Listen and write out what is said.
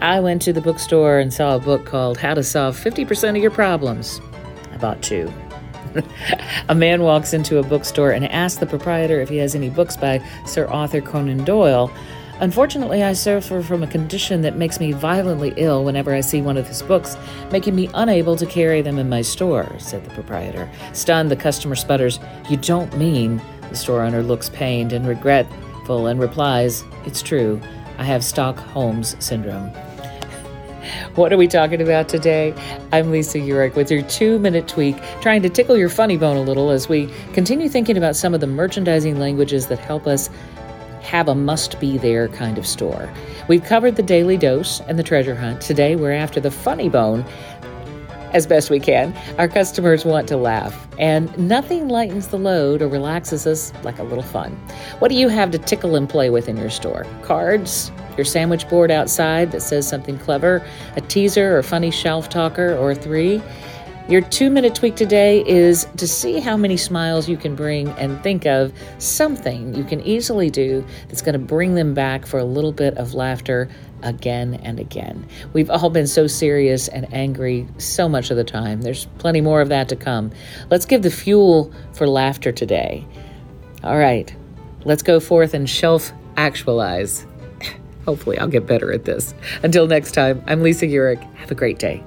I went to the bookstore and saw a book called How to Solve 50% of Your Problems. I bought two. a man walks into a bookstore and asks the proprietor if he has any books by Sir Arthur Conan Doyle. Unfortunately, I suffer from a condition that makes me violently ill whenever I see one of his books, making me unable to carry them in my store, said the proprietor. Stunned, the customer sputters, You don't mean. The store owner looks pained and regretful and replies, It's true. I have Stockholm's syndrome. What are we talking about today? I'm Lisa Urick with your two minute tweak, trying to tickle your funny bone a little as we continue thinking about some of the merchandising languages that help us have a must be there kind of store. We've covered the daily dose and the treasure hunt. Today, we're after the funny bone as best we can. Our customers want to laugh, and nothing lightens the load or relaxes us like a little fun. What do you have to tickle and play with in your store? Cards? Your sandwich board outside that says something clever? A teaser or funny shelf talker or three? Your two minute tweak today is to see how many smiles you can bring and think of something you can easily do that's going to bring them back for a little bit of laughter again and again. We've all been so serious and angry so much of the time. There's plenty more of that to come. Let's give the fuel for laughter today. All right, let's go forth and shelf actualize. Hopefully, I'll get better at this. Until next time, I'm Lisa Urick. Have a great day.